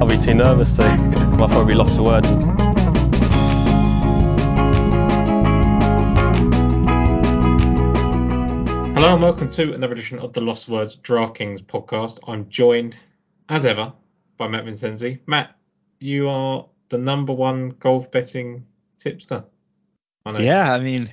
I'll be too nervous to. I'll probably be lost for words. Hello and welcome to another edition of the Lost Words DraftKings podcast. I'm joined, as ever, by Matt Vincenzi. Matt, you are the number one golf betting tipster. I yeah, I mean,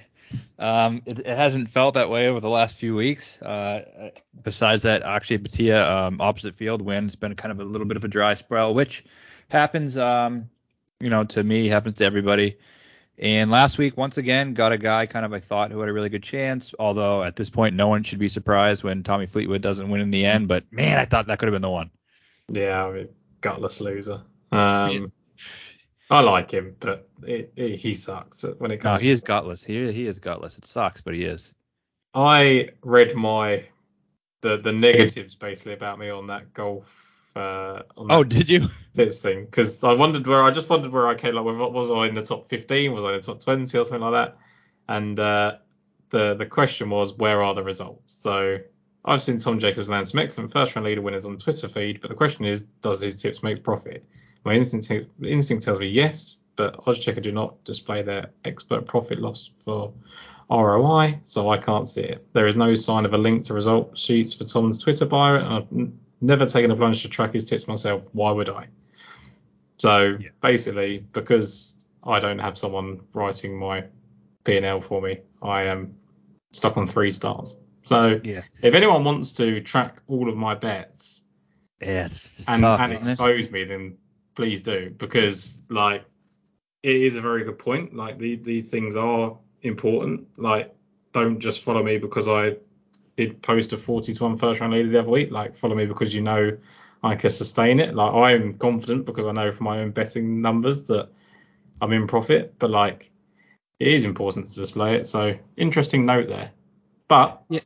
um, it, it, hasn't felt that way over the last few weeks. Uh, besides that, Akshay Bhatia um, opposite field win. It's been kind of a little bit of a dry spell, which happens, um, you know, to me, happens to everybody. And last week, once again, got a guy kind of I thought who had a really good chance. Although at this point, no one should be surprised when Tommy Fleetwood doesn't win in the end. But man, I thought that could have been the one. Yeah, I mean, gutless loser. Um, I like him, but it, it, he sucks when it comes. No, he is gutless. He he is gutless. It sucks, but he is. I read my the the negatives basically about me on that golf uh, on oh, did you? This thing because I wondered where I just wondered where I came. Like, was I in the top 15? Was I in the top 20 or something like that? And uh, the the question was, where are the results? So I've seen Tom Jacobs land some excellent first round leader winners on Twitter feed, but the question is, does his tips make profit? My instinct instinct tells me yes, but Oddschecker do not display their expert profit loss for ROI, so I can't see it. There is no sign of a link to result sheets for Tom's Twitter bio, and I've never taken a plunge to track his tips myself. Why would I? So yeah. basically, because I don't have someone writing my P&L for me, I am stuck on three stars. So yeah. if anyone wants to track all of my bets yeah, and, tough, and expose it? me, then please do because like it is a very good point. Like the, these things are important. Like don't just follow me because I did post a 40 to 1 first round leader the other week. Like, follow me because you know I can sustain it. Like, I'm confident because I know from my own betting numbers that I'm in profit. But like, it is important to display it. So, interesting note there. But yeah,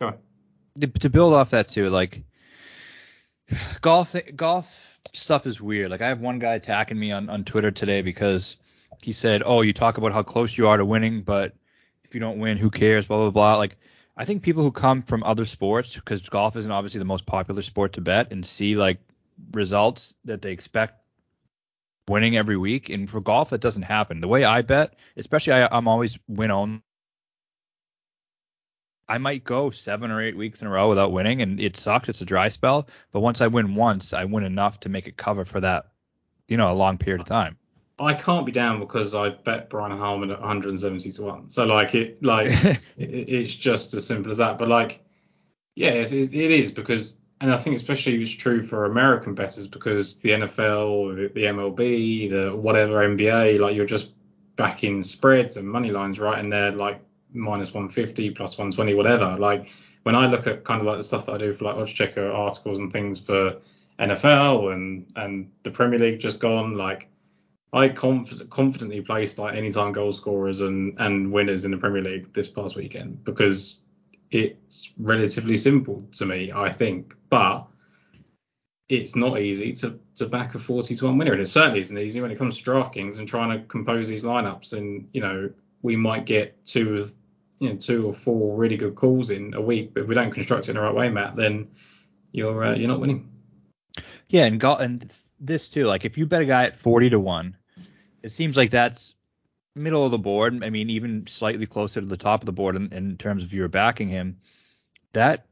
go on. To build off that too, like golf, golf stuff is weird. Like, I have one guy attacking me on on Twitter today because he said, "Oh, you talk about how close you are to winning, but if you don't win, who cares?" Blah blah blah. Like I think people who come from other sports, because golf isn't obviously the most popular sport to bet, and see like results that they expect winning every week. And for golf, that doesn't happen. The way I bet, especially I, I'm always win on. I might go seven or eight weeks in a row without winning, and it sucks. It's a dry spell. But once I win once, I win enough to make it cover for that, you know, a long period of time. I can't be down because I bet Brian Harman at 170 to one. So like it, like it, it's just as simple as that. But like, yeah, it's, it is because, and I think especially it's true for American bettors because the NFL, the MLB, the whatever NBA, like you're just backing spreads and money lines, right? And they're like minus 150, plus 120, whatever. Like when I look at kind of like the stuff that I do for like Oddschecker articles and things for NFL and and the Premier League just gone, like I conf- confidently placed like anytime goal scorers and, and winners in the Premier League this past weekend because it's relatively simple to me, I think. But it's not easy to, to back a 40 to 1 winner. And it certainly isn't easy when it comes to DraftKings and trying to compose these lineups. And, you know, we might get two of, you know, two or four really good calls in a week, but we don't construct it in the right way, Matt, then you're uh, you're not winning. Yeah, and got and this too. Like if you bet a guy at 40 to 1, it seems like that's middle of the board. I mean, even slightly closer to the top of the board in, in terms of you're backing him. That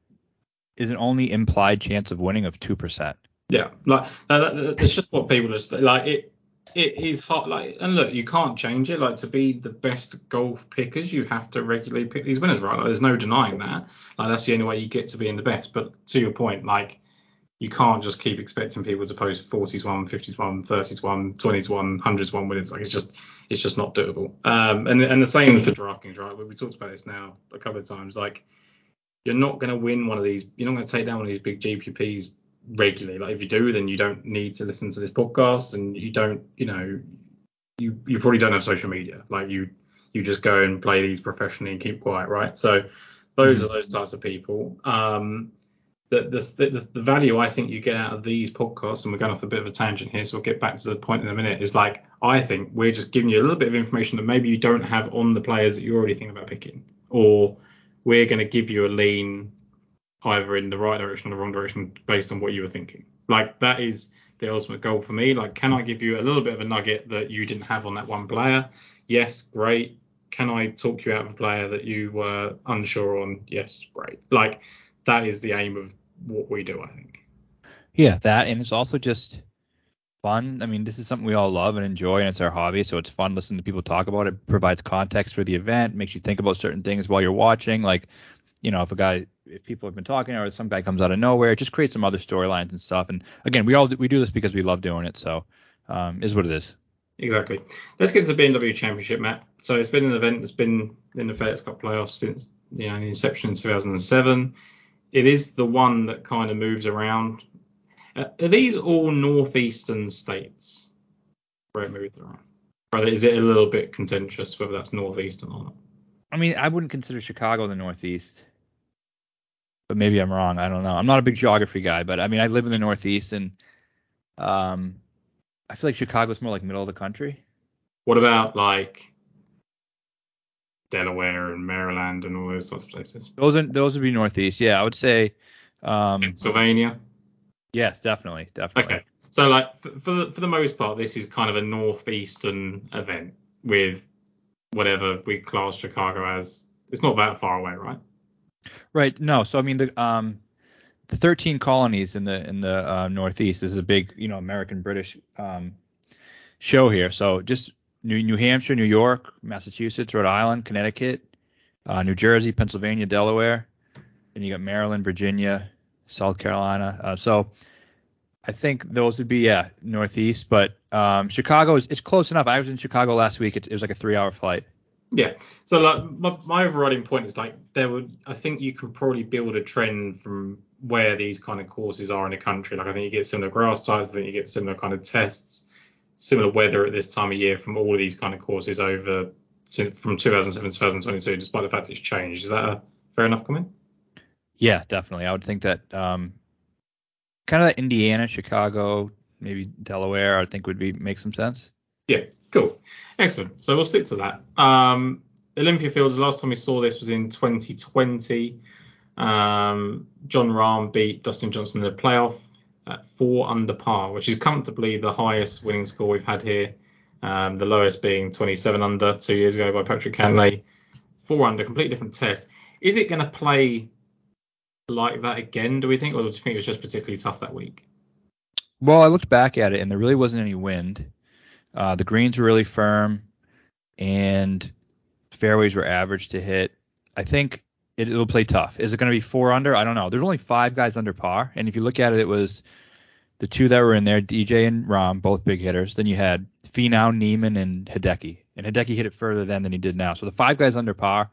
is an only implied chance of winning of 2%. Yeah, like that's just what people are like. It it is hot. Like, and look, you can't change it. Like to be the best golf pickers, you have to regularly pick these winners, right? Like, there's no denying that. Like that's the only way you get to being the best. But to your point, like you can't just keep expecting people to post 40 to 1, 50 to 1, 30 to 1, 20 to 1, 100 to 1 winners. Like it's just it's just not doable. Um, and and the same for DraftKings, right? We talked about this now a couple of times. Like you're not going to win one of these. You're not going to take down one of these big GPPs regularly. Like if you do, then you don't need to listen to this podcast, and you don't, you know, you you probably don't have social media. Like you you just go and play these professionally and keep quiet, right? So those mm-hmm. are those types of people. Um, the, the, the, the value I think you get out of these podcasts, and we're going off a bit of a tangent here, so we'll get back to the point in a minute, is like, I think we're just giving you a little bit of information that maybe you don't have on the players that you're already thinking about picking. Or we're going to give you a lean either in the right direction or the wrong direction based on what you were thinking. Like that is the ultimate goal for me. Like, can I give you a little bit of a nugget that you didn't have on that one player? Yes, great. Can I talk you out of a player that you were unsure on? Yes, great. Like that is the aim of what we do, I think. Yeah, that and it's also just fun. I mean, this is something we all love and enjoy, and it's our hobby, so it's fun listening to people talk about it. Provides context for the event, makes you think about certain things while you're watching. Like, you know, if a guy, if people have been talking, or some guy comes out of nowhere, it just creates some other storylines and stuff. And again, we all we do this because we love doing it, so um, is what it is. Exactly. Let's get to the BMW Championship, Matt. So it's been an event that's been in the FedEx Cup playoffs since you know the inception in 2007. It is the one that kind of moves around. Uh, are these all northeastern states where it moves around? Or is it a little bit contentious whether that's northeastern or not? I mean, I wouldn't consider Chicago the Northeast, but maybe I'm wrong. I don't know. I'm not a big geography guy, but I mean, I live in the Northeast, and um, I feel like Chicago's more like middle of the country. What about like Delaware and Maryland and all those sorts of places? Those are, those would be Northeast. Yeah, I would say. Um, Pennsylvania. Yes, definitely, definitely. Okay. So like for, for the for the most part, this is kind of a northeastern event with whatever we class Chicago as. It's not that far away, right? Right. No. So I mean the um the 13 colonies in the in the uh, Northeast this is a big you know American British um show here. So just New New Hampshire, New York, Massachusetts, Rhode Island, Connecticut, uh, New Jersey, Pennsylvania, Delaware, and you got Maryland, Virginia, South Carolina. Uh, so I think those would be yeah Northeast, but um, Chicago is it's close enough. I was in Chicago last week. It, it was like a three-hour flight. Yeah. So like my, my overriding point is like there would I think you can probably build a trend from where these kind of courses are in the country. Like I think you get similar grass types. I think you get similar kind of tests, similar weather at this time of year from all of these kind of courses over from 2007 to 2022, despite the fact it's changed. Is that a fair enough comment? Yeah, definitely. I would think that um, kind of Indiana, Chicago, maybe Delaware, I think would be make some sense. Yeah, cool, excellent. So we'll stick to that. Um, Olympia Fields. The last time we saw this was in 2020. Um, Jon Rahm beat Dustin Johnson in the playoff at four under par, which is comfortably the highest winning score we've had here. Um, the lowest being 27 under two years ago by Patrick Cantlay. Four under, completely different test. Is it going to play like that again, do we think, or do you think it was just particularly tough that week? Well, I looked back at it and there really wasn't any wind. Uh, the greens were really firm and fairways were average to hit. I think it, will play tough. Is it going to be four under? I don't know. There's only five guys under par, and if you look at it, it was the two that were in there, DJ and Rahm, both big hitters. Then you had Finau, Niemann, and Hideki, and Hideki hit it further then than he did now. So the five guys under par.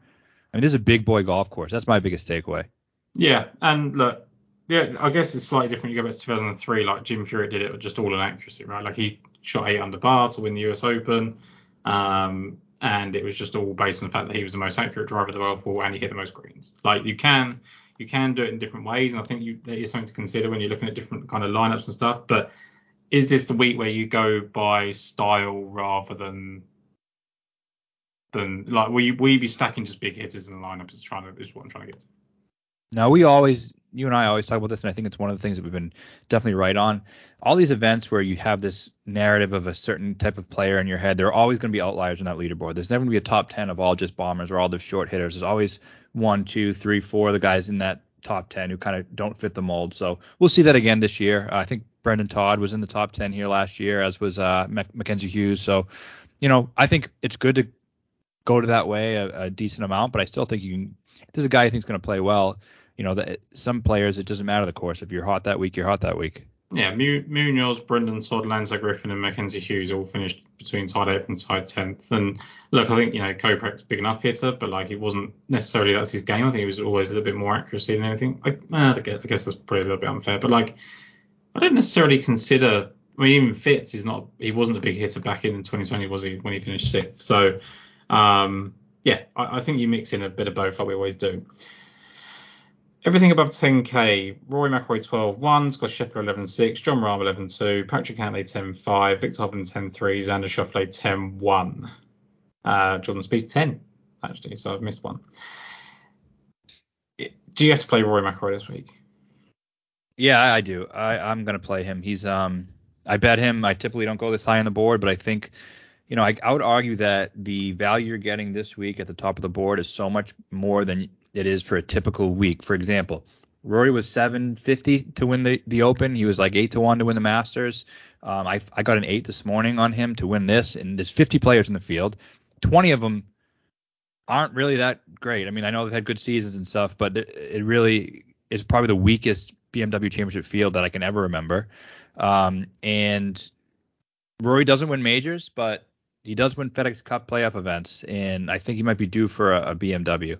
I mean, this is a big boy golf course. That's my biggest takeaway. Yeah, and look, yeah, I guess it's slightly different. You go back to 2003, like Jim Furyk did it just all in accuracy, right? Like he shot eight under par to win the US Open, um, and it was just all based on the fact that he was the most accurate driver of the world pool and he hit the most greens. Like you can you can do it in different ways, and I think you, there is something to consider when you're looking at different kind of lineups and stuff. But is this the week where you go by style rather than than like will you be stacking just big hitters in the lineup? Is trying to is what I'm trying to get to. Now we always, you and I always talk about this, and I think it's one of the things that we've been definitely right on. All these events where you have this narrative of a certain type of player in your head, there are always going to be outliers in that leaderboard. There's never going to be a top ten of all just bombers or all the short hitters. There's always one, two, three, four of the guys in that top ten who kind of don't fit the mold. So we'll see that again this year. I think Brendon Todd was in the top ten here last year, as was uh, Mackenzie Hughes. So, you know, I think it's good to go to that way a, a decent amount, but I still think you can. There's a guy I think is going to play well you know, that some players it doesn't matter the course. If you're hot that week, you're hot that week. Yeah, Munoz, Brendon Todd, Lanto Griffin, and Mackenzie Hughes all finished between tied eighth and tied tenth. And look, I think you know Kokrak's big enough hitter, but like he wasn't necessarily that's his game. I think he was always a little bit more accuracy than anything. I, guess, I guess that's probably a little bit unfair, but like I don't necessarily consider. I mean, even Fitz, he's not. He wasn't a big hitter back in 2020, was he? When he finished sixth. So, um, yeah, I, I think you mix in a bit of both, like we always do. Everything above 10k, Rory McIlroy 12-1, Scott Scheffler 11-6, Jon Rahm 11-2, Patrick Cantlay 10-5, Viktor Hovland 10-3, Xander Schauffele 10-1. Uh, Jordan Spieth 10, actually, so I've missed one. do you have to play Rory McIlroy this week? Yeah, I do. I, I'm gonna play him. He's um I bet him. I typically don't go this high on the board, but I think you know, I, I would argue that the value you're getting this week at the top of the board is so much more than it is for a typical week. For example, Rory was 750 to win the, the Open. He was like 8 to 1 to win the Masters. Um, I, I got an 8 this morning on him to win this, and there's 50 players in the field. 20 of them aren't really that great. I mean, I know they've had good seasons and stuff, but it really is probably the weakest BMW Championship field that I can ever remember. Um, and Rory doesn't win majors, but he does win FedEx Cup playoff events, and I think he might be due for a, a BMW.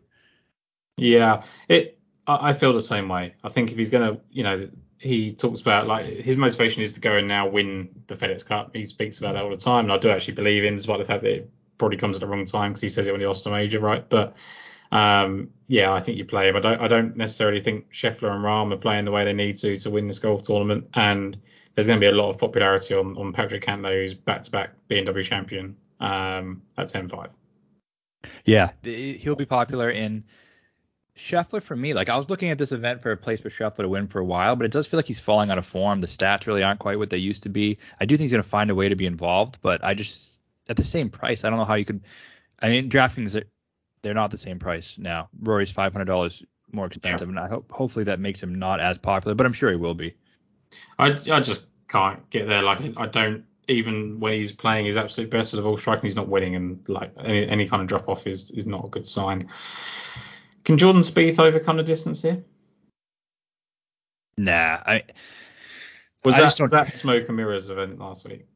Yeah, it. I feel the same way. I think if he's gonna, you know, he talks about like his motivation is to go and now win the FedEx Cup. He speaks about that all the time, and I do actually believe him, despite the fact that it probably comes at the wrong time because he says it when he lost a major, right? But um, yeah, I think you play him. I don't. I don't necessarily think Scheffler and Rahm are playing the way they need to to win this golf tournament, and there's going to be a lot of popularity on on Patrick Cantlay, who's back-to-back BMW champion um, at 10-5. Yeah, he'll be popular in Scheffler for me. Like I was looking at this event for a place for Scheffler to win for a while, but it does feel like he's falling out of form. The stats really aren't quite what they used to be. I do think he's going to find a way to be involved, but I just at the same price, I don't know how you could. I mean, DraftKings they're not the same price now. Rory's five hundred dollars more expensive, yeah. and I hope hopefully that makes him not as popular, but I'm sure he will be. I I just can't get there. Like I don't even when he's playing his absolute best of the ball striking, he's not winning, and like any, any kind of drop off is is not a good sign. Can Jordan Spieth overcome the distance here? Nah, I was I that was that smoke and mirrors event last week.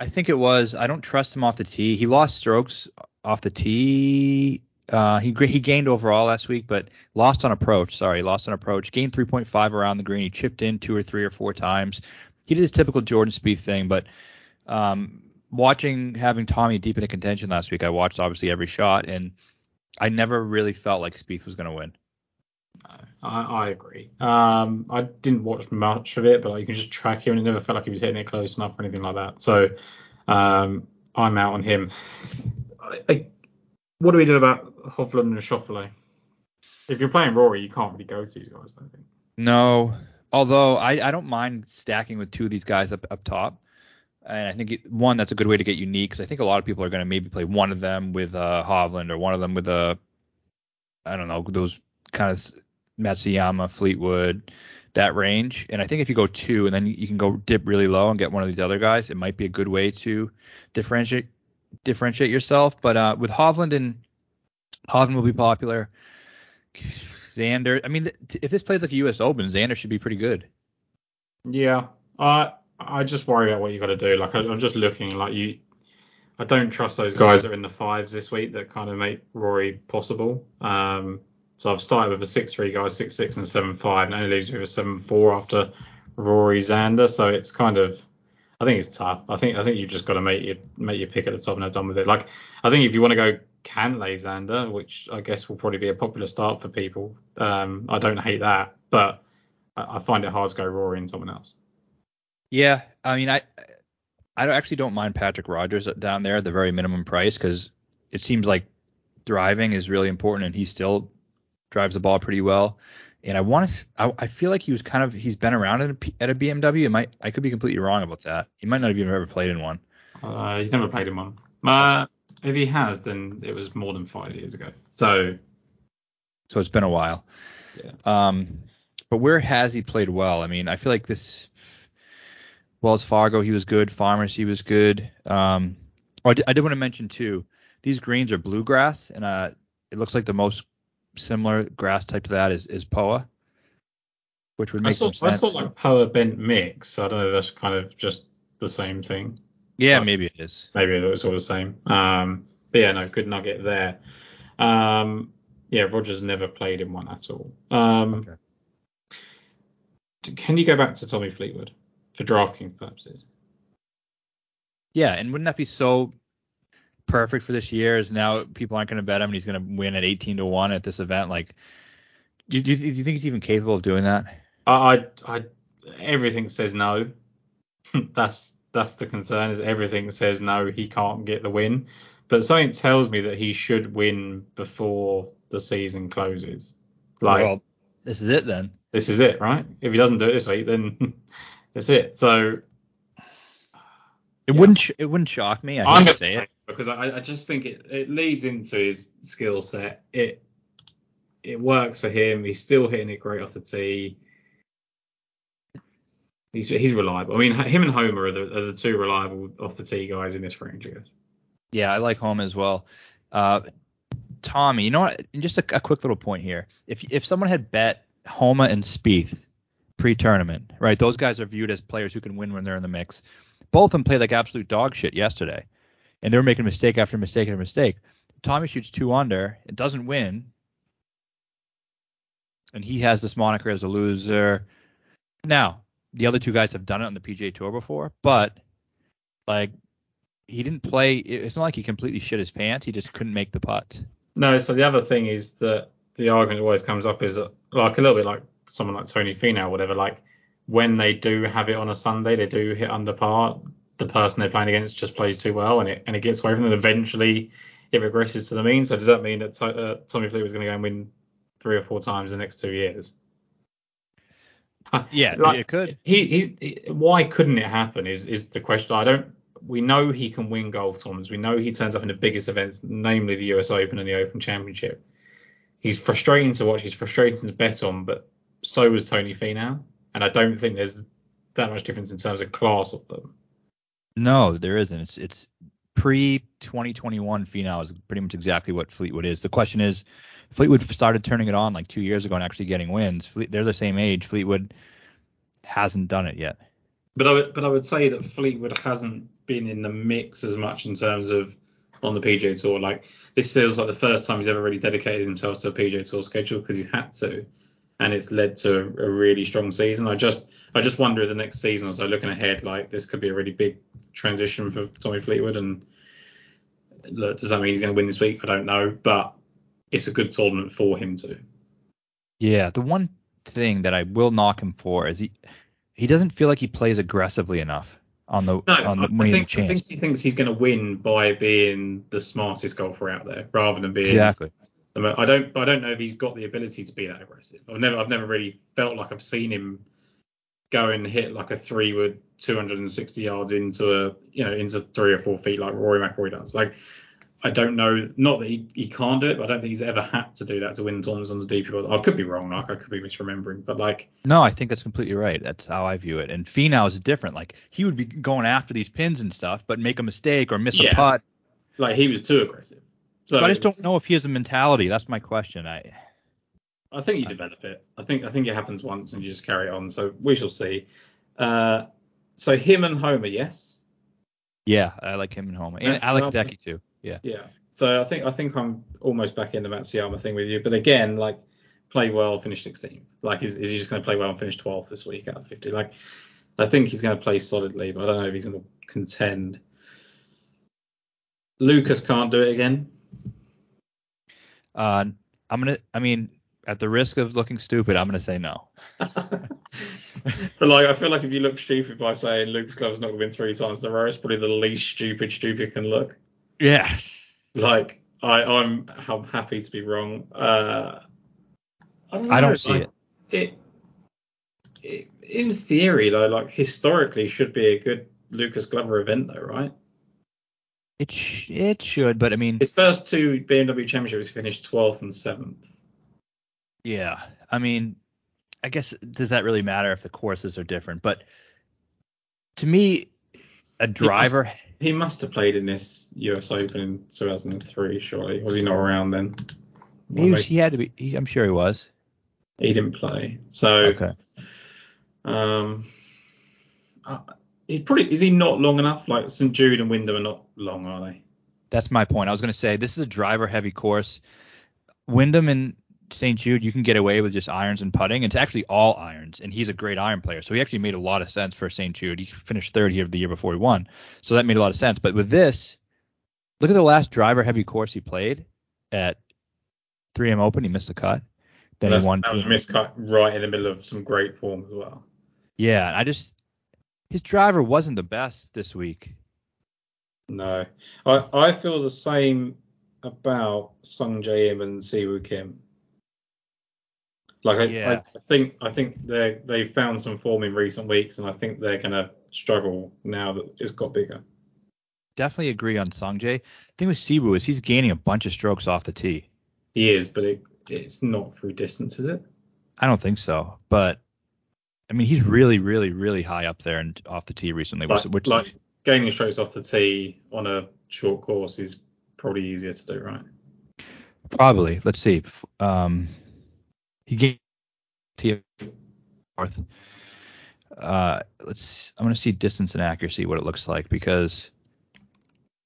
I think it was. I don't trust him off the tee. He lost strokes off the tee. Uh, he he gained overall last week, but lost on approach. Sorry, lost on approach. Gained 3.5 around the green. He chipped in two or three or four times. He did his typical Jordan Spieth thing, but um, watching having Tommy deep into contention last week, I watched obviously every shot, and I never really felt like Spieth was going to win. I, I agree. Um, I didn't watch much of it, but like, you can just track him, and it never felt like he was hitting it close enough or anything like that. So um, I'm out on him. I, I, what do we do about Hovland and Schauffele? If you're playing Rory, you can't really go to these guys. I think. No, although I, I don't mind stacking with two of these guys up up top. And I think it, one that's a good way to get unique because I think a lot of people are going to maybe play one of them with uh, Hovland or one of them with a I don't know those kind of Matsuyama, Fleetwood, that range. And I think if you go two and then you can go dip really low and get one of these other guys, it might be a good way to differentiate differentiate yourself. But uh, with Hovland and Hovland will be popular. Xander, I mean, if this plays like a U.S. Open, Xander should be pretty good. Yeah, uh, I just worry about what you got to do. Like I, am just looking like you. I don't trust those guys that are in the fives this week that kind of make Rory possible. Um, so I've started with a six-three guy, six-six and seven-five, and only leaves me with a seven-four after Rory Xander. So it's kind of, I think it's tough. I think I think you've just got to make your make your pick at the top and have done with it. Like I think if you want to go Cantlay Xander, which I guess will probably be a popular start for people, um, I don't hate that, but I, I find it hard to go Rory and someone else. Yeah, I mean, I I actually don't mind Patrick Rodgers down there at the very minimum price because it seems like driving is really important, and he still drives the ball pretty well. And I want to, I, I feel like he was kind of, he's been around at a, at a BMW. It might, I could be completely wrong about that. He might not have even ever played in one. Uh, he's never played in one. Uh, if he has, then it was more than five years ago. So, so it's been a while. Yeah. Um, but where has he played well? I mean, I feel like this Wells Fargo, he was good. Farmers, he was good. Um, oh, I did, I did want to mention too. These greens are bluegrass, and uh, it looks like the most similar grass type to that is is Poa, which would make I saw, some sense. I saw like Poa bent mix. I don't know. If that's kind of just the same thing. Yeah, but maybe it is. Maybe it's all the same. Um, but yeah, no, good nugget there. Um, yeah, Rodgers never played in one at all. Um, okay. Can you go back to Tommy Fleetwood? For DraftKings purposes. Yeah, and wouldn't that be so perfect for this year? Is now people aren't going to bet him and he's going to win at 18 to one at this event? Like, do, do, do you think he's even capable of doing that? I, I, everything says no. that's that's the concern. Is everything says no, he can't get the win. But something tells me that he should win before the season closes. Like, well, This is it then. This is it, right? If he doesn't do it this week, then that's it. So it yeah. wouldn't it wouldn't shock me. I am gonna say it because I, I just think it, it leads into his skill set. It it works for him. He's still hitting it great off the tee. He's he's reliable. I mean, him and Homa are the, are the two reliable off the tee guys in this range, I guess. Yeah, I like Homa as well. Uh, Tommy, you know what? Just a, a, quick little point here. If if someone had bet Homa and Spieth pre-tournament, right? Those guys are viewed as players who can win when they're in the mix. Both of them played like absolute dog shit yesterday, and they were making mistake after mistake after mistake. Tommy shoots two under, it doesn't win, and he has this moniker as a loser. Now, the other two guys have done it on the PGA Tour before, but like he didn't play. It's not like he completely shit his pants. He just couldn't make the putt. No. So the other thing is that the argument always comes up is that, like a little bit like someone like Tony Finau or whatever. Like when they do have it on a Sunday, they do hit under par. The person they're playing against just plays too well, and it and it gets away from them. Eventually, it regresses to the mean. So does that mean that uh, Tommy Fleetwood going to go and win three or four times in the next two years? Yeah, like, it could. He, he's he, why couldn't it happen? Is is the question. I don't. We know he can win golf tournaments. We know he turns up in the biggest events, namely the U.S. Open and the Open Championship. He's frustrating to watch. He's frustrating to bet on, but so was Tony Finau, and I don't think there's that much difference in terms of class of them. No, there isn't. It's it's pre 2021 Finau is pretty much exactly what Fleetwood is. The question is, Fleetwood started turning it on like two years ago and actually getting wins. Fleet, they're the same age. Fleetwood hasn't done it yet. But I would, but I would say that Fleetwood hasn't been in the mix as much in terms of on the PGA Tour. Like this feels like the first time he's ever really dedicated himself to a PGA Tour schedule because he's had to, and it's led to a, really strong season. I just I just wonder the next season or so, looking ahead, like this could be a really big transition for Tommy Fleetwood. And look, does that mean he's going to win this week? I don't know, but it's a good tournament for him to. Yeah, the one thing that I will knock him for is he he doesn't feel like he plays aggressively enough on the no, on the I think, I think he thinks he's going to win by being the smartest golfer out there rather than being exactly. I don't I don't know if he's got the ability to be that aggressive. I've never I've never really felt like I've seen him go and hit like a three wood 260 yards into a you know into three or four feet like Rory McIlroy does. Like I don't know. Not that he, he can't do it, but I don't think he's ever had to do that to win tournaments on the DP World. I could be wrong, like I could be misremembering, but like. No, I think that's completely right. That's how I view it. And Finau is different. Like he would be going after these pins and stuff, but make a mistake or miss yeah. a putt. Like he was too aggressive. So, so I just don't know if he has a mentality. That's my question. I. I think you develop it. I think I think it happens once and you just carry it on. So we shall see. Uh, so him and Homa, yes. Yeah, I like him and Homa, and I like Hideki too. Yeah. Yeah. So I think I think I'm almost back in the Matsuyama thing with you. But again, like play well, finish 16. Like is, is he just going to play well and finish 12th this week out of 50? Like I think he's going to play solidly, but I don't know if he's going to contend. Lucas can't do it again. Uh, I'm gonna. I mean, at the risk of looking stupid, I'm gonna say no. but like, I feel like if you look stupid by saying Lucas Glover's not gonna win three times in a row, it's probably the least stupid stupid can look. Yes. Like I, I'm, I'm happy to be wrong. Uh, I don't, I don't see like, it. it. it. In theory, though, like historically, should be a good Lucas Glover event, though, right? It sh- it should, but I mean, his first two BMW Championships finished 12th and 7th. Yeah, I mean, I guess does that really matter if the courses are different? But to me, a driver. He must, he must, have played in this U.S. Open in 2003, surely. Was he not around then? he, was, he had to be. He, I'm sure he was. He didn't play. So. Okay. Um. He probably is he not long enough? Like St Jude and Wyndham are not long, are they? That's my point. I was going to say this is a driver heavy course. Wyndham and St. Jude, you can get away with just irons and putting. It's actually all irons, and he's a great iron player. So he actually made a lot of sense for St. Jude. He finished third here the year before he won, so that made a lot of sense. But with this, look at the last driver heavy course he played at 3M Open. He missed a cut. Then That's, he won. That was a missed cut right in the middle of some great form as well. Yeah, I just his driver wasn't the best this week. No, I I feel the same about Sungjae Im and Siwoo Kim. Like I, Yeah. I think I think they they've found some form in recent weeks, and I think they're gonna struggle now that it's got bigger. Definitely agree on Sungjae. thing with Siwoo is he's gaining a bunch of strokes off the tee. He is, but it it's not through distance, is it? I don't think so, but I mean he's really, really, really high up there and off the tee recently, which, Like, which like gaining strokes off the tee on a short course is probably easier to do, right? probably. Let's see. Um, he gained tee fourth. Uh, let's. I'm gonna see distance and accuracy what it looks like because,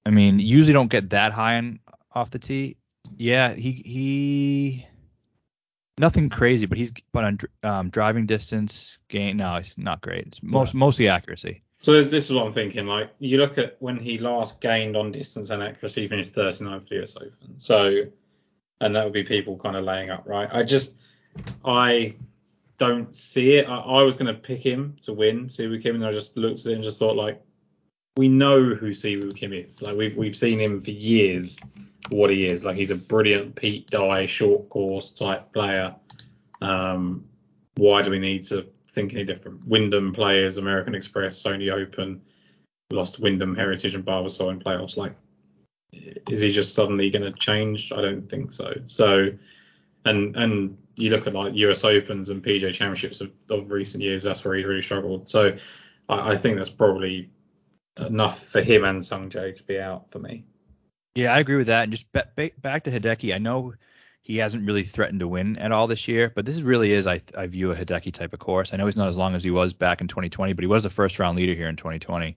I mean, usually don't get that high on off the tee. Yeah, he he. Nothing crazy, but he's but on um, driving distance gain. No, it's not great. It's most mostly accuracy. So this, this is what I'm thinking. Like you look at when he last gained on distance and accuracy, he finished 39th for the US Open. So, and that would be people kind of laying up, right? I just, I don't see it. I, I was going to pick him to win Siwoo Kim, and I just looked at it and just thought like, we know who Siwoo Kim is. Like we've we've seen him for years. What he is, like he's a brilliant Pete Dye short course type player. Um, why do we need to think any different? Wyndham players, American Express, Sony Open, lost Wyndham Heritage and Barbasol in playoffs. Like, is he just suddenly going to change? I don't think so. So, and and you look at like US Opens and PGA Championships of, of recent years, that's where he's really struggled. So, I, I think that's probably enough for him and Sungjae to be out for me. Yeah, I agree with that. And just ba- ba- back to Hideki, I know he hasn't really threatened to win at all this year, but this really is, I, I view a Hideki type of course. I know he's not as long as he was back in 2020, but he was the first round leader here in 2020.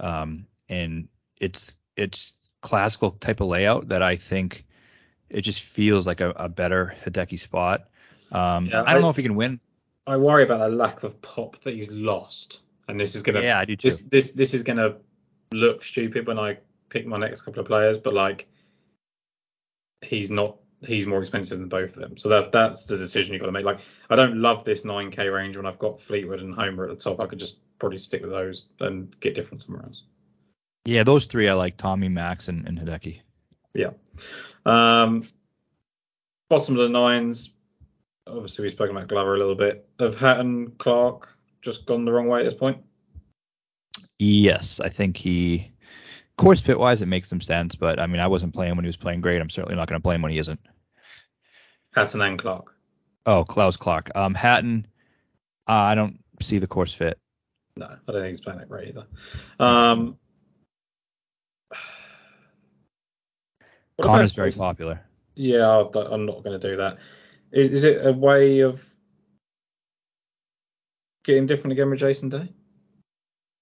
Um, and it's it's classical type of layout that I think it just feels like a, a better Hideki spot. Um, Yeah, I don't I- know if he can win. I worry about the lack of pop that he's lost, and this is gonna Yeah, I do too. this this this is gonna look stupid when I pick my next couple of players, but like he's not he's more expensive than both of them. So that that's the decision you've got to make. Like I don't love this 9k range when I've got Fleetwood and Homa at the top. I could just probably stick with those and get different somewhere else. Yeah, those three I like Tommy, Max, and, and Hideki. Yeah. Um, bottom of the nines. Obviously, we've spoken about Glover a little bit. Of Hatton, Clark just gone the wrong way at this point? Yes, I think he course fit wise it makes some sense, but I mean I wasn't playing when he was playing great. I'm certainly not going to play him when he isn't. Hatton and Clark. Oh, Klaus Clark. Um, Hatton, uh, I don't see the course fit. No, I don't think he's playing that great either. Um, Connor's very popular. Yeah, I'm not going to do that. Is, is it a way of getting different again with Jason Day?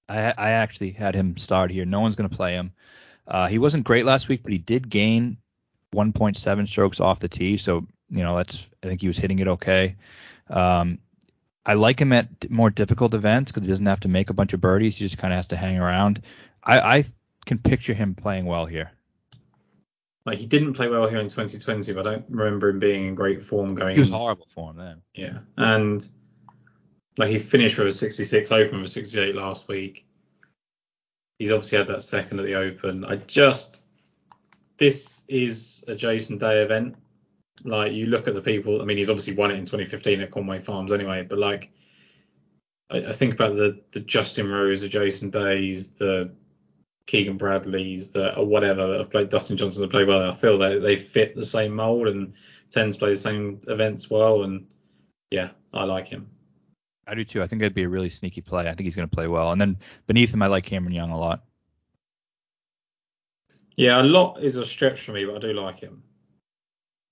I I actually had him start here. No one's going to play him. Uh, he wasn't great last week, but he did gain 1.7 strokes off the tee, so you know that's I think he was hitting it okay. Um, I like him at more difficult events because he doesn't have to make a bunch of birdies. He just kind of has to hang around. I, I can picture him playing well here. Like he didn't play well here in 2020, but I don't remember him being in great form going. He was into- horrible form then. Yeah, and like he finished with a 66 Open with a 68 last week. He's obviously had that second at the Open. I just this is a Jason Day event. Like you look at the people. I mean, he's obviously won it in 2015 at Conway Farms anyway. But like, I, I think about the the Justin Rose, the Jason Days, the Keegan Bradleys, the or whatever that have played Dustin Johnson that play well. I feel they they fit the same mold and tend to play the same events well. And yeah, I like him. I do too. I think that'd be a really sneaky play. I think he's going to play well. And then beneath him, I like Cameron Young a lot. Yeah, a lot is a stretch for me, but I do like him.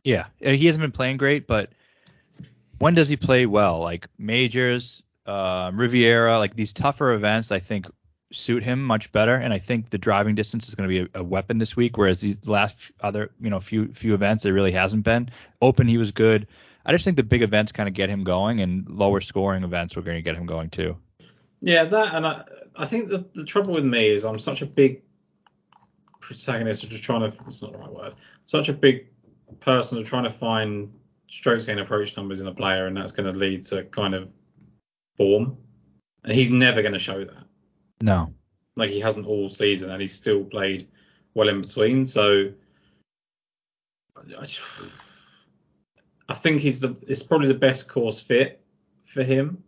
Yeah, uh, he hasn't been playing great, but when does he play well? Like majors, uh, Riviera, like these tougher events, I think suit him much better. And I think the driving distance is going to be a, a weapon this week, whereas the last other, you know, few few events it really hasn't been. Open, he was good. I just think the big events kind of get him going, and lower scoring events were going to get him going too. Yeah, that and I, I think the, the trouble with me is I'm such a big protagonist of just trying to it's not the right word. Such a big person of trying to find strokes gain approach numbers in a player and that's going to lead to kind of form. And he's never going to show that. No, Like he hasn't all season and he's still played well in between. So I, just- I think he's the it's probably the best course fit for him.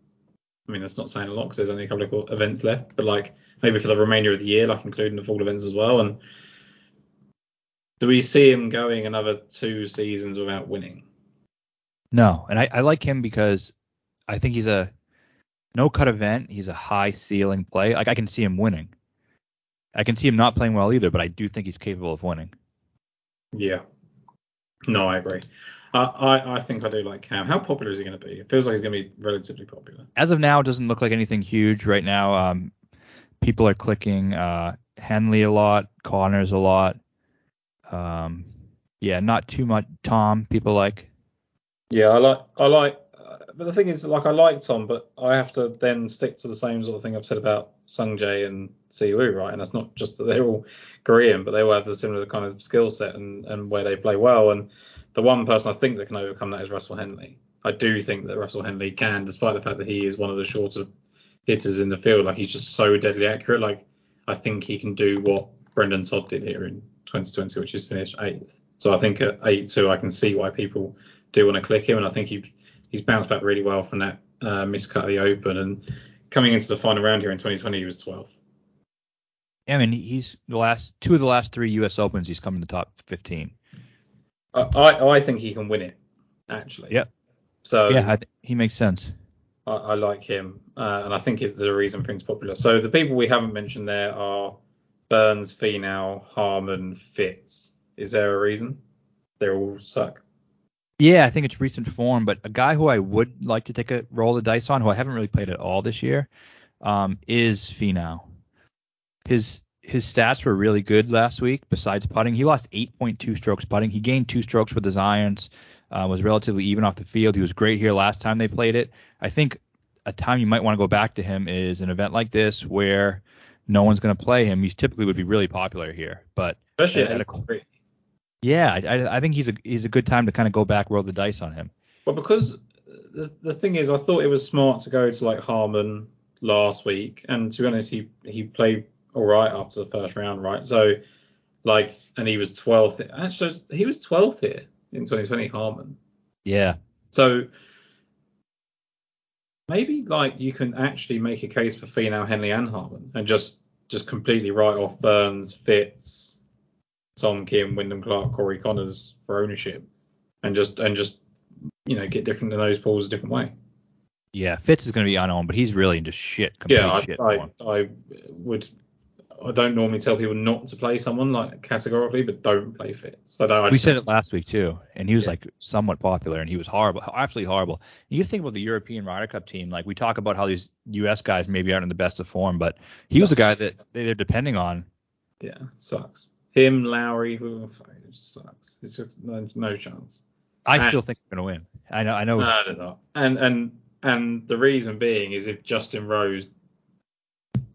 I mean, that's not saying a lot because there's only a couple of events left, but like maybe for the remainder of the year, like including the fall events as well. And do we see him going another two seasons without winning? No, and I, I like him because I think he's a no cut event. He's a high ceiling play. Like I can see him winning. I can see him not playing well either, but I do think he's capable of winning. Yeah. No, I agree. I, I, I think I do like Cam. How popular is he going to be? It feels like he's going to be relatively popular. As of now, it doesn't look like anything huge right now. Um, people are clicking uh, Henley a lot, Conners a lot. Um, yeah, not too much. Tom, people like. Yeah, I like I like, uh, but the thing is, like I like Tom, but I have to then stick to the same sort of thing I've said about Sungjae and Siwoo, right? And that's not just that they're all Korean, but they all have the similar kind of skill set and and where they play well. And the one person I think that can overcome that is Russell Henley. I do think that Russell Henley can, despite the fact that he is one of the shorter hitters in the field. Like he's just so deadly accurate. Like I think he can do what Brendon Todd did here in 2020, which is finish eighth. So I think at eight two, I can see why people do want to click him, and I think he he's bounced back really well from that uh, miscut of the Open, and coming into the final round here in 2020, he was 12th. Yeah, I mean he's the last two of the last three U.S. Opens, he's come in the top 15. I I, I think he can win it actually. Yeah. So yeah, th- he makes sense. I, I like him, uh, and I think is the reason for him popular. So the people we haven't mentioned there are Burns, Finau, Harman, Fitz. Is there a reason? They all suck. Yeah, I think it's recent form, but a guy who I would like to take a roll of dice on, who I haven't really played at all this year, um, is Finau. His his stats were really good last week. Besides putting, he lost 8.2 strokes putting. He gained two strokes with his irons. Uh, was relatively even off the field. He was great here last time they played it. I think a time you might want to go back to him is an event like this where no one's going to play him. He typically would be really popular here, but especially at, at a, yeah, I, I think he's a he's a good time to kind of go back, roll the dice on him. Well, because the the thing is, I thought it was smart to go to like Harman last week, and to be honest, he he played all right after the first round, right? So like, and he was 12th. Actually, he was 12th here in 2020, Harman. Yeah. So maybe like you can actually make a case for Finau, Henley, and Harman, and just just completely write off Burns, Fitz, Tom Kim, Wyndham Clark, Corey Conners for ownership, and just and just you know get different in those pools a different way. Yeah, Fitz is going to be unowned, but he's really into shit. Yeah, I, shit I, I, would I don't normally tell people not to play someone like categorically, but don't play Fitz. I don't, I we said it last week too, and he was yeah. like somewhat popular, and he was horrible, absolutely horrible. You think about the European Ryder Cup team, like we talk about how these U.S. guys maybe aren't in the best of form, but he was a guy that they're depending on. Yeah, sucks. Him, Lowry, it sucks. It's just no, no chance. I and, still think they're gonna win. I know, I know. No, they're not. And and and the reason being is if Justin Rose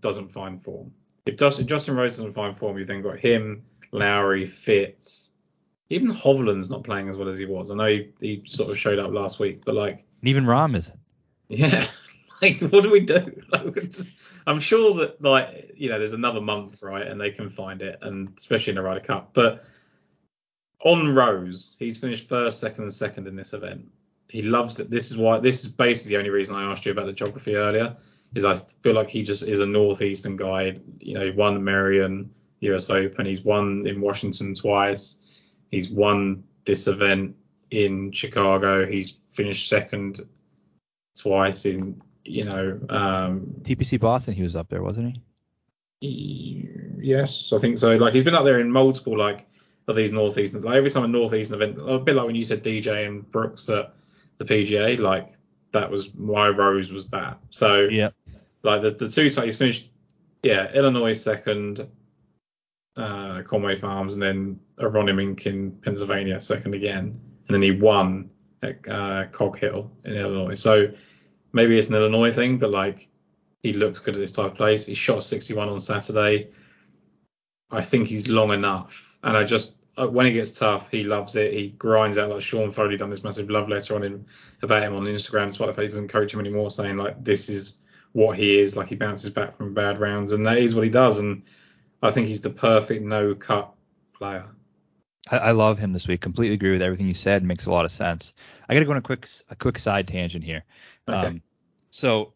doesn't find form if Justin, Justin Rose doesn't find form, you've then got him, Lowry, Fitz. Even Hovland's not playing as well as he was. I know he, he sort of showed up last week, but like. Even Rahm isn't. Yeah. Like, what do we do? Like, just, I'm sure that, like, you know, there's another month, right, and they can find it, and especially in the Ryder Cup. But on Rose, he's finished first, second, and second in this event. He loves it. This is why. This is basically the only reason I asked you about the geography earlier is I feel like he just is a northeastern guy. You know, he won Merion US Open. He's won in Washington twice. He's won this event in Chicago. He's finished second twice in you know um, TPC Boston. He was up there, wasn't he? Yes, I think so. Like he's been up there in multiple like of these northeastern. Like every time a northeastern event, a bit like when you said DJ and Brooks at the PGA. Like that was why Rose was that. So yeah, like the the two he's finished, yeah, Illinois second, uh, Conway Farms, and then Aronimink in Pennsylvania second again, and then he won at uh, Cog Hill in Illinois. So maybe it's an Illinois thing, but like he looks good at this type of place. He shot 61 on Saturday. I think he's long enough, and I just uh, when it gets tough, he loves it. He grinds out like Sean Foley done this massive love letter on him about him on Instagram, despite the fact he doesn't coach him anymore, saying like this is what he is. Like he bounces back from bad rounds, and that is what he does. And I think he's the perfect no cut player. I, I, love him this week. Completely agree with everything you said. Makes a lot of sense. I got to go on a quick a quick side tangent here. Okay. Um, so,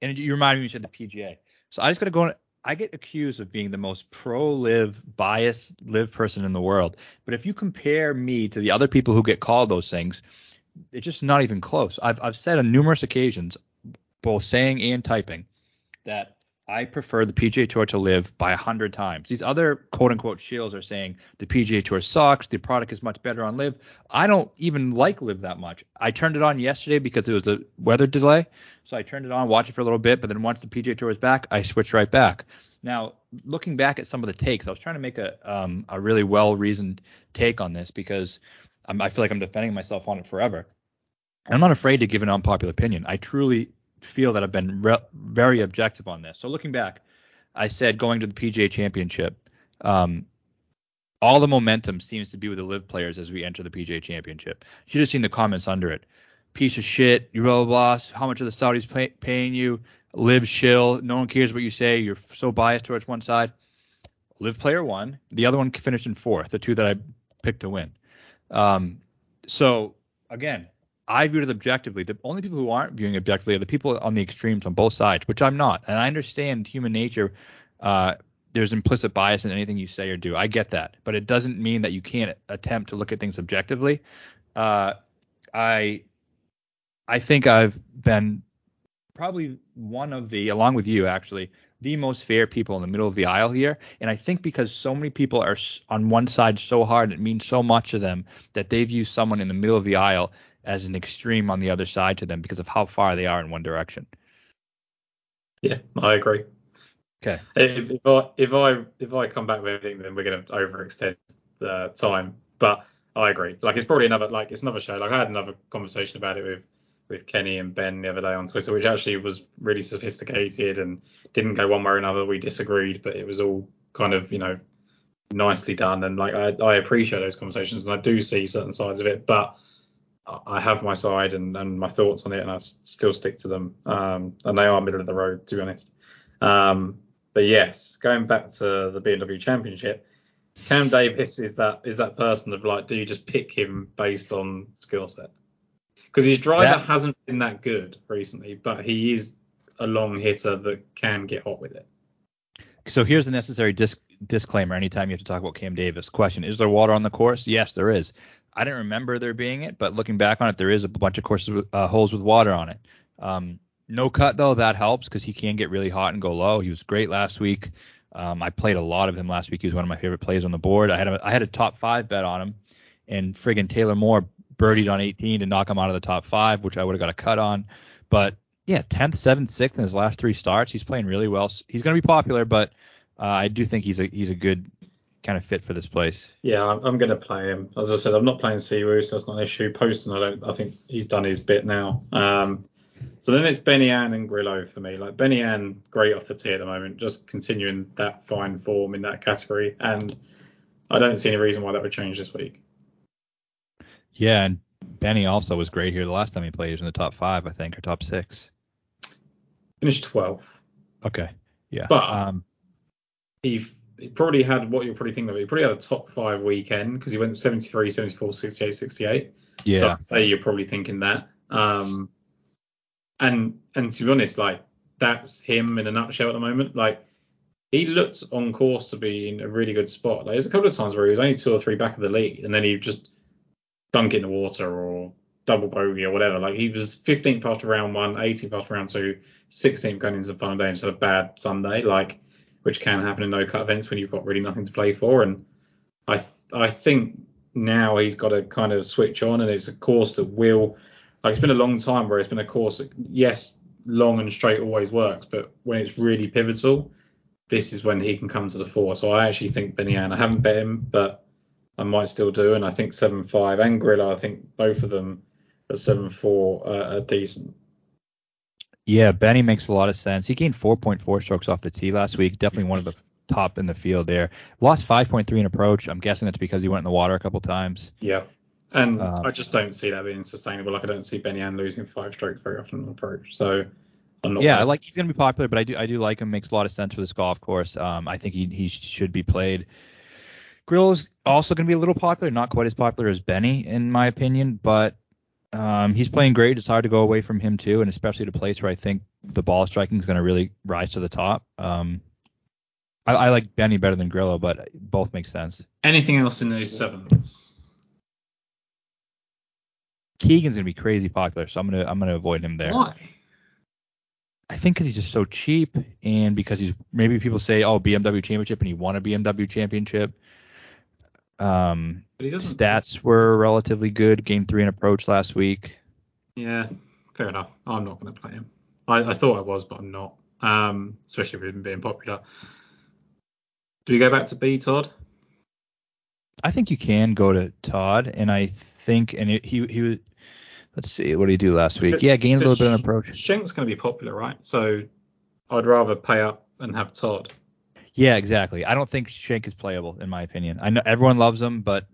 and you reminded me you said the PGA. So I just got to go on. I get accused of being the most pro LIV biased live person in the world. But if you compare me to the other people who get called those things, it's just not even close. I've I've said on numerous occasions, both saying and typing, that I prefer the PGA Tour to LIV by a hundred times. These other quote unquote shills are saying the PGA Tour sucks, the product is much better on LIV. I don't even like LIV that much. I turned it on yesterday because it was the weather delay, so I turned it on, watched it for a little bit, but then once the PGA Tour was back, I switched right back. Now, looking back at some of the takes, I was trying to make a um, a really well reasoned take on this because I'm, I feel like I'm defending myself on it forever. I'm not afraid to give an unpopular opinion. I truly feel that I've been re- very objective on this. So looking back, I said going to the PGA Championship, um, all the momentum seems to be with the LIV players as we enter the PGA Championship. You should have seen the comments under it. Piece of shit, you blah blah. How much are the Saudis pay- paying you? LIV shill. No one cares what you say. You're so biased towards one side. LIV player one. The other one finished in fourth. The two that I picked to win. Um, so again, I viewed it objectively. The only people who aren't viewing objectively are the people on the extremes on both sides, which I'm not. And I understand human nature. Uh, there's implicit bias in anything you say or do. I get that, but it doesn't mean that you can't attempt to look at things objectively. Uh, I I think I've been probably one of the, along with you actually, the most fair people in the middle of the aisle here. And I think because so many people are on one side so hard, it means so much to them that they view someone in the middle of the aisle as an extreme on the other side to them because of how far they are in one direction. Yeah, I agree. Okay. If, if I if I if I come back with anything, then we're going to overextend the time. But I agree. Like it's probably another like it's another show. Like I had another conversation about it with with Kenny and Ben the other day on Twitter, which actually was really sophisticated and didn't go one way or another. We disagreed, but it was all kind of you know nicely done. And like I, I appreciate those conversations and I do see certain sides of it, but I have my side and, and my thoughts on it, and I still stick to them. Um, and they are middle of the road, to be honest. Um, but yes, going back to the BMW Championship, Cam Davis is that is that person of like, do you just pick him based on skill set? Because his driver yeah. hasn't been that good recently, but he is a long hitter that can get hot with it. So here's the necessary disc- disclaimer anytime you have to talk about Cam Davis. Question Is there water on the course? Yes, there is. I didn't remember there being it, but looking back on it, there is a bunch of courses with, uh, holes with water on it. Um, no cut though, that helps because he can get really hot and go low. He was great last week. Um, I played a lot of him last week. He was one of my favorite plays on the board. I had a, I had a top five bet on him, and friggin' Taylor Moore birdied on 18 to knock him out of the top five, which I would have got a cut on. But yeah, 10th, 7th, 6th in his last three starts. He's playing really well. He's going to be popular, but uh, I do think he's a he's a good kind of fit for this place. Yeah, I'm, I'm going to play him. As I said, I'm not playing Siwoo, so that's not an issue. Poston, I don't. I think he's done his bit now. Um, so then it's Benny An and Grillo for me. Like Benny An, great off the tee at the moment, just continuing that fine form in that category, and I don't see any reason why that would change this week. Yeah, and Benny also was great here the last time he played. He was in the top five, I think, or top six. Finished 12th. Okay. Yeah. But um, he he probably had what you're probably thinking of. He probably had a top five weekend because he went 73, 74, 68, 68. Yeah. So I'd say you're probably thinking that. Um, and and to be honest, like that's him in a nutshell at the moment. Like he looked on course to be in a really good spot. Like there's a couple of times where he was only two or three back of the lead, and then he just dunk in the water or double bogey or whatever. Like he was 15th after round one, 18th after round two, 16th going into the final day and had a bad Sunday. Like which can happen in no cut events when you've got really nothing to play for. And I th- I think now he's got to kind of switch on, and it's a course that will like it's been a long time where it's been a course that yes, long and straight always works, but when it's really pivotal, this is when he can come to the fore. So I actually think Benny An, I haven't bet him, but I might still do, and I think seven five and Grillo, I think both of them at seven four uh, are decent. Yeah, Benny makes a lot of sense. He gained 4.4 strokes off the tee last week. Definitely one of the top in the field there. Lost 5.3 in approach. I'm guessing that's because he went in the water a couple times. Yeah. And um, I just don't see that being sustainable. Like I don't see Benny An losing five strokes very often on approach. So I'm not. Yeah, I like he's going to be popular, but I do I do like him. Makes a lot of sense for this golf course. Um, I think he he should be played Grillo's also going to be a little popular, not quite as popular as Benny in my opinion, but um, he's playing great. It's hard to go away from him too, and especially at a place where I think the ball striking is going to really rise to the top. Um, I, I, like Benny better than Grillo, but both make sense. Anything else in those sevens? Keegan's gonna be crazy popular, so I'm gonna I'm gonna avoid him there. Why? I think because he's just so cheap, and because he's maybe people say, oh, BMW championship, and he won a BMW championship. Um, but he doesn't. Stats were relatively good. Game three in approach last week. Yeah, fair enough. I'm not going to play him. I, I thought I was, but I'm not. Um, especially with him being popular. Do we go back to B, Todd? I think you can go to Todd, and I think, and it, he he was. Let's see, what did he do last week? Yeah, gained a little bit on approach. Schenk's going to be popular, right? So I'd rather pay up and have Todd. Yeah, exactly. I don't think Schenk is playable in my opinion. I know everyone loves him, but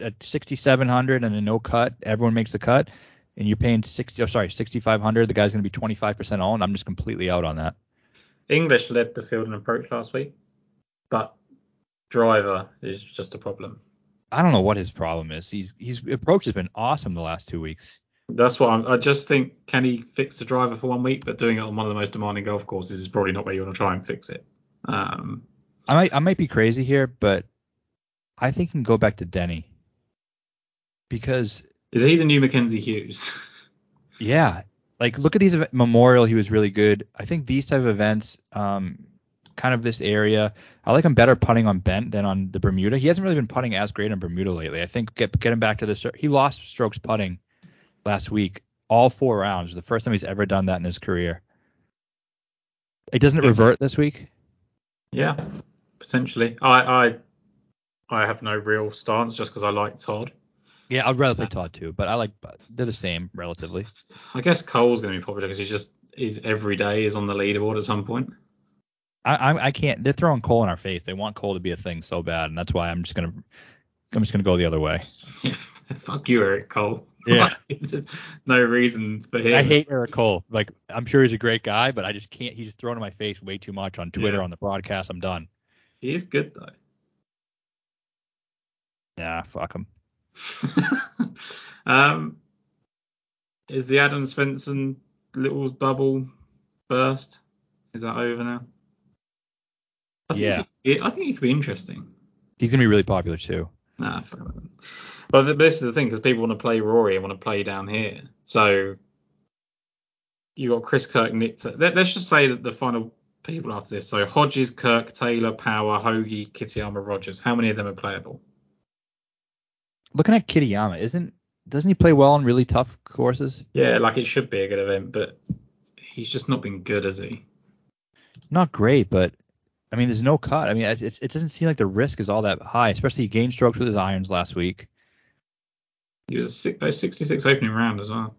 at 6,700 and a no cut, everyone makes the cut, and you're paying 60. Oh, sorry, 6,500. The guy's going to be 25% owned. I'm just completely out on that. English led the field in approach last week, but driver is just a problem. I don't know what his problem is. He's his approach has been awesome the last two weeks. That's what I'm, I just think. Can he fix the driver for one week? But doing it on one of the most demanding golf courses is probably not where you want to try and fix it. Um, I might I might be crazy here, but I think he can go back to Denny because is he the new Mackenzie Hughes? yeah, like look at these Memorial. He was really good. I think these type of events, um, kind of this area. I like him better putting on bent than on the Bermuda. He hasn't really been putting as great on Bermuda lately. I think get get him back to this. He lost strokes putting last week, all four rounds. The first time he's ever done that in his career. It doesn't revert this week. Yeah, potentially. I I I have no real stance just because I like Todd. Yeah, I'd rather play uh, Todd too, but I like they're the same relatively. I guess Cole's going to be popular because he's just he's every day is on the leaderboard at some point. I, I I can't. They're throwing Cole in our face. They want Cole to be a thing so bad, and that's why I'm just gonna I'm just gonna go the other way. Yeah, fuck you, Eric Cole. Yeah, just no reason for him. I hate Eric Cole. Like I'm sure he's a great guy, but I just can't. He's just thrown in my face way too much on Twitter, yeah. on the broadcast. I'm done. He is good though. Yeah, fuck him. um, is the Adam Svensson Littles bubble burst? Is that over now? I yeah. He, I think he could be interesting. He's gonna be really popular too. Nah, fuck But this is the thing because people want to play Rory and want to play down here. So you got Chris Kirk, Nick. Let, us just say that the final people after this. So Hodges, Kirk, Taylor, Power, Hoge, Kitayama, Rodgers. How many of them are playable? Looking at Kitayama, isn't doesn't he play well on really tough courses? Yeah, like it should be a good event, but he's just not been good, has he? Not great, but I mean, there's no cut. I mean, it, it doesn't seem like the risk is all that high, especially he gained strokes with his irons last week. He was a, 66 opening round as well.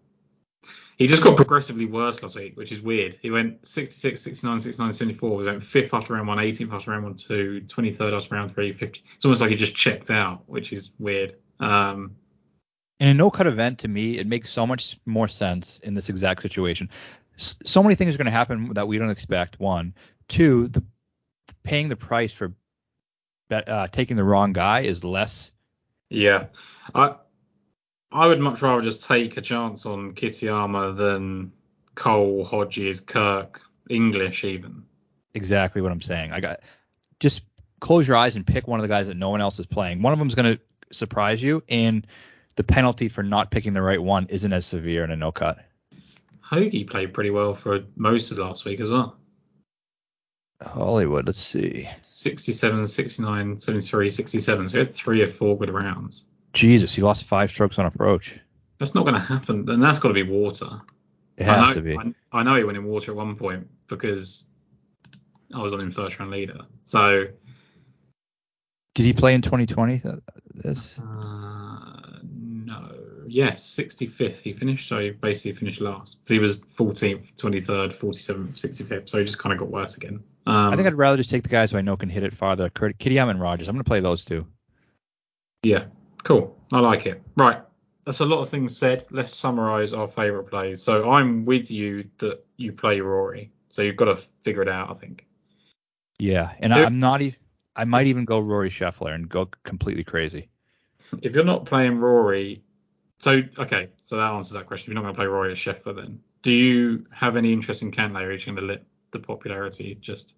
He just got progressively worse last week, which is weird. He went 66, 69, 69, 74. He went 5th after round 1, 18th after round 1, 2, 23rd after round 3, 50. It's almost like he just checked out, which is weird. Um, in a no cut event, to me, it makes so much more sense in this exact situation. So many things are going to happen that we don't expect. One, two, the paying the price for uh, taking the wrong guy is less. Yeah, I I would much rather just take a chance on Kitayama than Cole, Hodges, Kirk, English even. Exactly what I'm saying. I got just close your eyes and pick one of the guys that no one else is playing. One of them is going to surprise you, and the penalty for not picking the right one isn't as severe in a no cut. Hoge played pretty well for most of last week as well. Hollywood, let's see. 67, 69, 73, 67. So he had three or four good rounds. Jesus, he lost five strokes on approach. That's not going to happen. And that's got to be water. It has know, to be. I, I, know he went in water at one point because I was on him first round leader. So. Did he play in 2020? This? Uh, no. Yes, 65th he finished. So he basically finished last. But he was 14th, 23rd, 47th, 65th. So he just kind of got worse again. Um, I think I'd rather just take the guys who I know can hit it farther. Kitayama and Rodgers. I'm going to play those two. Yeah, cool. I like it. Right. That's a lot of things said. Let's summarize our favorite plays. So I'm with you that you play Rory. So you've got to figure it out, I think. Yeah, and Who, I'm not even. I might even go Rory Scheffler and go completely crazy. If you're not playing Rory, so okay, so that answers that question. If you're not going to play Rory at Scheffler, then do you have any interest in Cantlay? Or are you going to let the popularity just?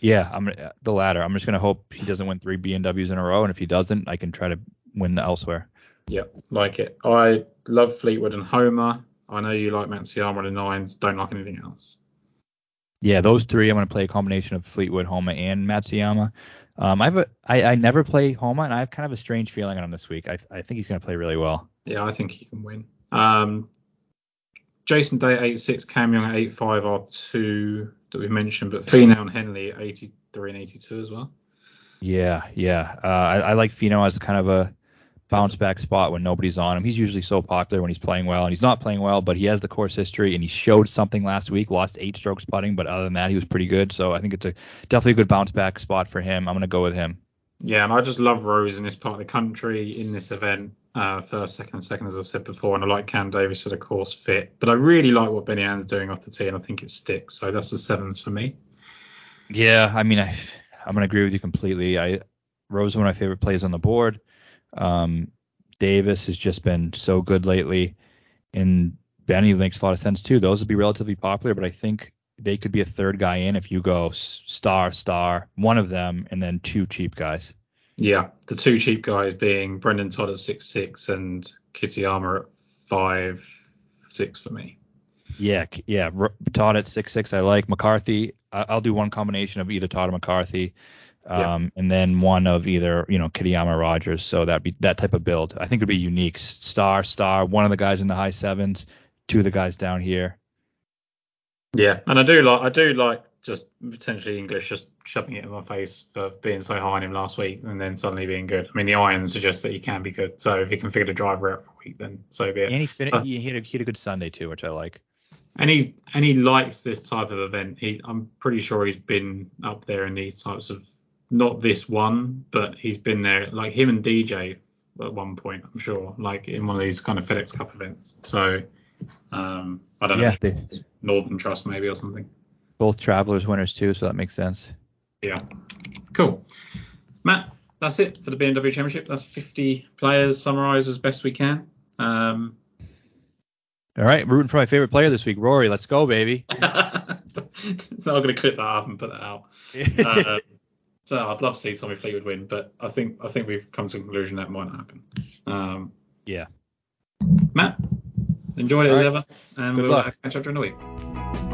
Yeah, I'm uh, the latter. I'm just going to hope he doesn't win three BMWs in a row, and if he doesn't, I can try to win elsewhere. Yeah, like it. I love Fleetwood and Homa. I know you like Matsuyama and the nines. Don't like anything else. Yeah, those three. I'm going to play a combination of Fleetwood, Homa, and Matsuyama. Um, I have a, I, I never play Homa, and I have kind of a strange feeling on him this week. I, I think he's going to play really well. Yeah, I think he can win. Um, Jason Day at 86, Cam Young at 85 are two that we mentioned, but Finau and Henley at 83 and 82 as well. Yeah, yeah. Uh, I, I like Finau as kind of a bounce back spot when nobody's on him. He's usually so popular when he's playing well, and he's not playing well, but he has the course history, and he showed something last week. Lost eight strokes putting, but other than that, he was pretty good. So I think it's a definitely a good bounce back spot for him. I'm gonna go with him. Yeah, and I just love Rose in this part of the country in this event. Uh, first, second, second, as I said before, and I like Cam Davis for the course fit. But I really like what Benny An's doing off the tee, and I think it sticks. So that's the sevens for me. Yeah, I mean, I I'm gonna agree with you completely. I Rose is one of my favorite plays on the board. Um, Davis has just been so good lately, and Benny makes a lot of sense too. Those would be relatively popular, but I think they could be a third guy in if you go star star one of them and then two cheap guys. Yeah, the two cheap guys being Brendon Todd at six six and Kitayama at five six for me. Yeah, yeah, Todd at six six. I like McCarthy. I'll do one combination of either Todd or McCarthy, um, yeah. and then one of either you know Kitayama Rodgers. So that'd be that type of build. I think it'd be unique. Star star. One of the guys in the high sevens, two of the guys down here. Yeah, and I do like I do like just potentially English just shoving it in my face for being so high on him last week and then suddenly being good. I mean, the iron suggests that he can be good. So if he can figure the driver out for a week, then so be it. And he, fin- uh, he, hit a, he hit a good Sunday too, which I like. And he's and he likes this type of event. He I'm pretty sure he's been up there in these types of not this one, but he's been there like him and DJ at one point. I'm sure like in one of these kind of FedEx Cup events. So um, I don't yeah, know. They, Northern Trust maybe or something. Both Travelers winners too, so that makes sense. Yeah. Cool. Matt, that's it for the BMW Championship. That's 50 players summarised as best we can. Um, all right, rooting for my favorite player this week, Rory. Let's go, baby. it's not going to clip that up and put that out. uh, so I'd love to see Tommy Fleetwood win, but I think I think we've come to the conclusion that might not happen. Um, yeah. Matt, enjoyed it All as right. ever, and Good we'll luck. catch up during the week.